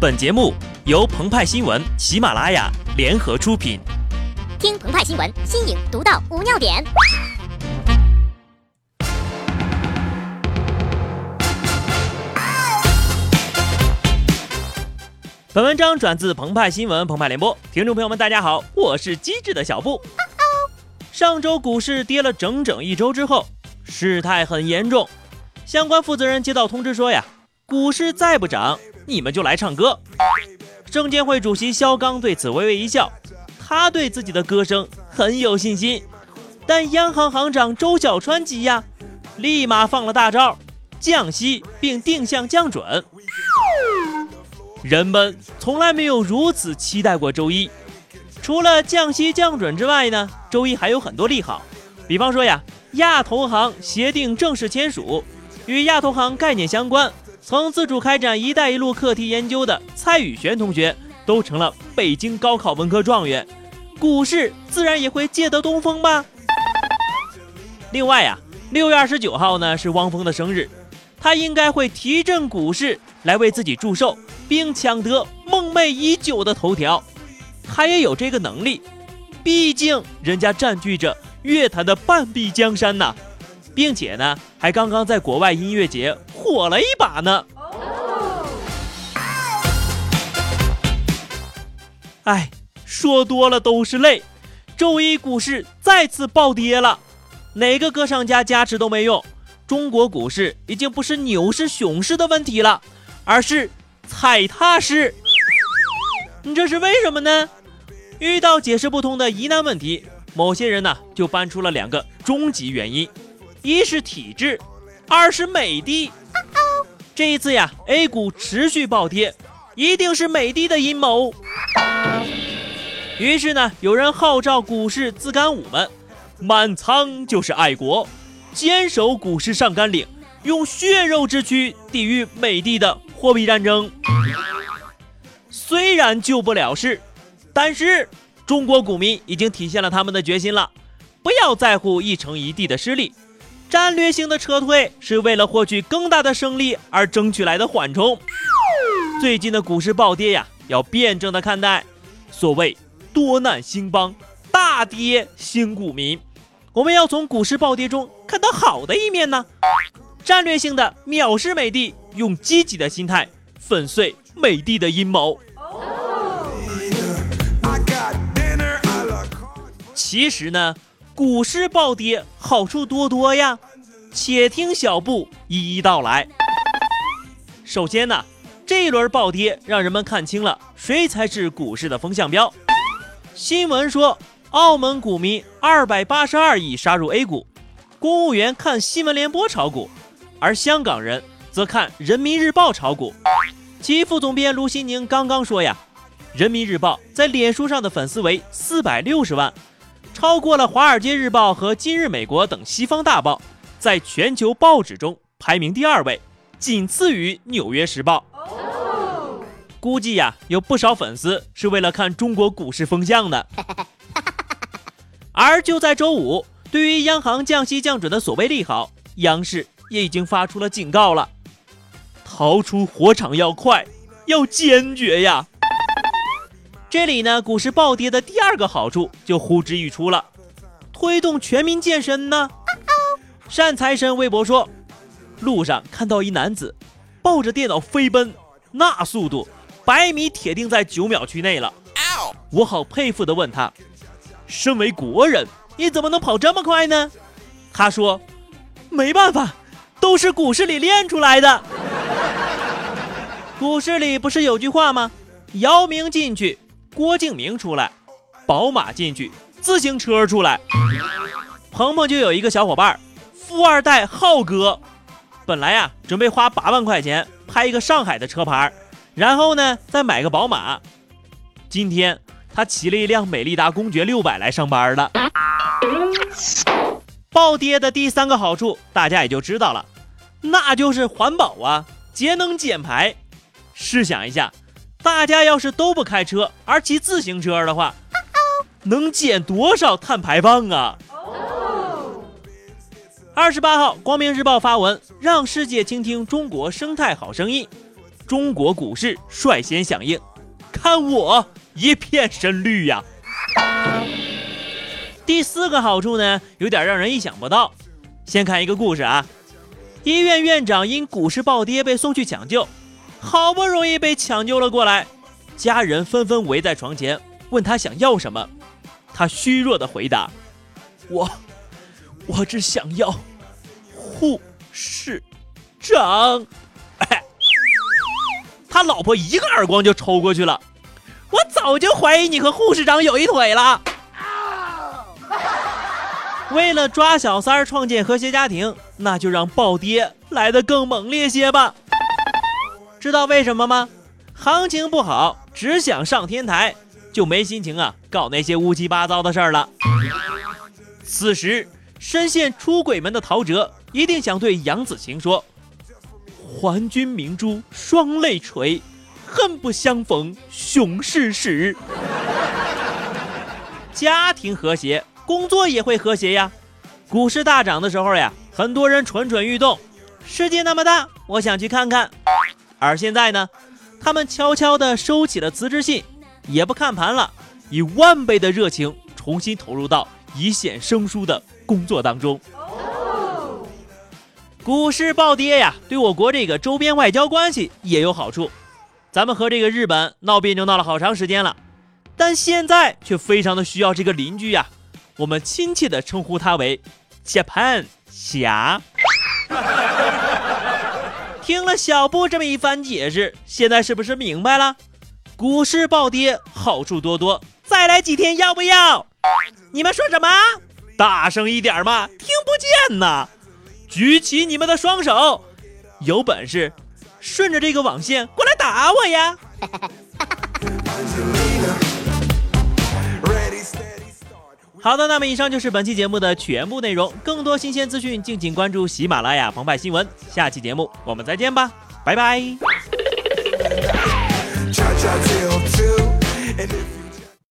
本节目由澎湃新闻、喜马拉雅联合出品。听澎湃新闻，新颖独到，无尿点。本文章转自澎湃新闻《澎湃联播，听众朋友们，大家好，我是机智的小布。上周股市跌了整整一周之后，事态很严重。相关负责人接到通知说呀，股市再不涨，你们就来唱歌。证监会主席肖钢对此微微一笑，他对自己的歌声很有信心。但央行行长周小川急呀，立马放了大招，降息并定向降准。人们从来没有如此期待过周一。除了降息降准之外呢，周一还有很多利好。比方说呀，亚投行协定正式签署，与亚投行概念相关、曾自主开展“一带一路”课题研究的蔡宇璇同学都成了北京高考文科状元，股市自然也会借得东风吧。另外呀，六月二十九号呢是汪峰的生日，他应该会提振股市来为自己祝寿。并抢得梦寐已久的头条，他也有这个能力，毕竟人家占据着乐坛的半壁江山呐，并且呢，还刚刚在国外音乐节火了一把呢。哎，说多了都是泪，周一股市再次暴跌了，哪个歌唱家加持都没用，中国股市已经不是牛市熊市的问题了，而是。踩踏式，你这是为什么呢？遇到解释不通的疑难问题，某些人呢就搬出了两个终极原因：一是体制，二是美的。这一次呀，A 股持续暴跌，一定是美的的阴谋。于是呢，有人号召股市自干五们满仓就是爱国，坚守股市上甘岭，用血肉之躯抵御美的的。货币战争虽然救不了市，但是中国股民已经体现了他们的决心了。不要在乎一城一地的失利，战略性的撤退是为了获取更大的胜利而争取来的缓冲。最近的股市暴跌呀，要辩证的看待。所谓多难兴邦，大跌兴股民。我们要从股市暴跌中看到好的一面呢。战略性的藐视美帝。用积极的心态粉碎美帝的阴谋。其实呢，股市暴跌好处多多呀，且听小布一一道来。首先呢，这一轮暴跌让人们看清了谁才是股市的风向标。新闻说，澳门股民二百八十二亿杀入 A 股，公务员看新闻联播炒股，而香港人。则看人民日报炒股，其副总编卢新宁刚刚说呀，人民日报在脸书上的粉丝为四百六十万，超过了华尔街日报和今日美国等西方大报，在全球报纸中排名第二位，仅次于纽约时报。估计呀，有不少粉丝是为了看中国股市风向的。而就在周五，对于央行降息降准的所谓利好，央视也已经发出了警告了。逃出火场要快，要坚决呀！这里呢，股市暴跌的第二个好处就呼之欲出了，推动全民健身呢。善财神微博说，路上看到一男子抱着电脑飞奔，那速度，百米铁定在九秒区内了。我好佩服的问他，身为国人，你怎么能跑这么快呢？他说，没办法，都是股市里练出来的。股市里不是有句话吗？姚明进去，郭敬明出来；宝马进去，自行车出来。鹏鹏就有一个小伙伴，富二代浩哥，本来呀准备花八万块钱拍一个上海的车牌，然后呢再买个宝马。今天他骑了一辆美利达公爵六百来上班了。暴跌的第三个好处，大家也就知道了，那就是环保啊，节能减排。试想一下，大家要是都不开车而骑自行车的话，能减多少碳排放啊？二十八号，《光明日报》发文，让世界倾听中国生态好声音。中国股市率先响应，看我一片深绿呀！第四个好处呢，有点让人意想不到。先看一个故事啊，医院院长因股市暴跌被送去抢救，好不容易被抢救了过来，家人纷纷围在床前问他想要什么，他虚弱的回答：“我，我只想要护士长。”他老婆一个耳光就抽过去了，我早就怀疑你和护士长有一腿了。为了抓小三儿，创建和谐家庭，那就让暴跌来得更猛烈些吧。知道为什么吗？行情不好，只想上天台，就没心情啊搞那些乌七八糟的事儿了。此时，深陷出轨门的陶喆一定想对杨子晴说：“还君明珠双泪垂，恨不相逢雄狮时。”家庭和谐。工作也会和谐呀。股市大涨的时候呀，很多人蠢蠢欲动。世界那么大，我想去看看。而现在呢，他们悄悄地收起了辞职信，也不看盘了，以万倍的热情重新投入到一线生疏的工作当中。股市暴跌呀，对我国这个周边外交关系也有好处。咱们和这个日本闹别扭闹了好长时间了，但现在却非常的需要这个邻居呀。我们亲切地称呼他为“ “Japan 侠”。听了小布这么一番解释，现在是不是明白了？股市暴跌，好处多多，再来几天要不要？你们说什么？大声一点嘛，听不见呐！举起你们的双手，有本事顺着这个网线过来打我呀！好的，那么以上就是本期节目的全部内容。更多新鲜资讯，敬请关注喜马拉雅澎湃新闻。下期节目我们再见吧，拜拜。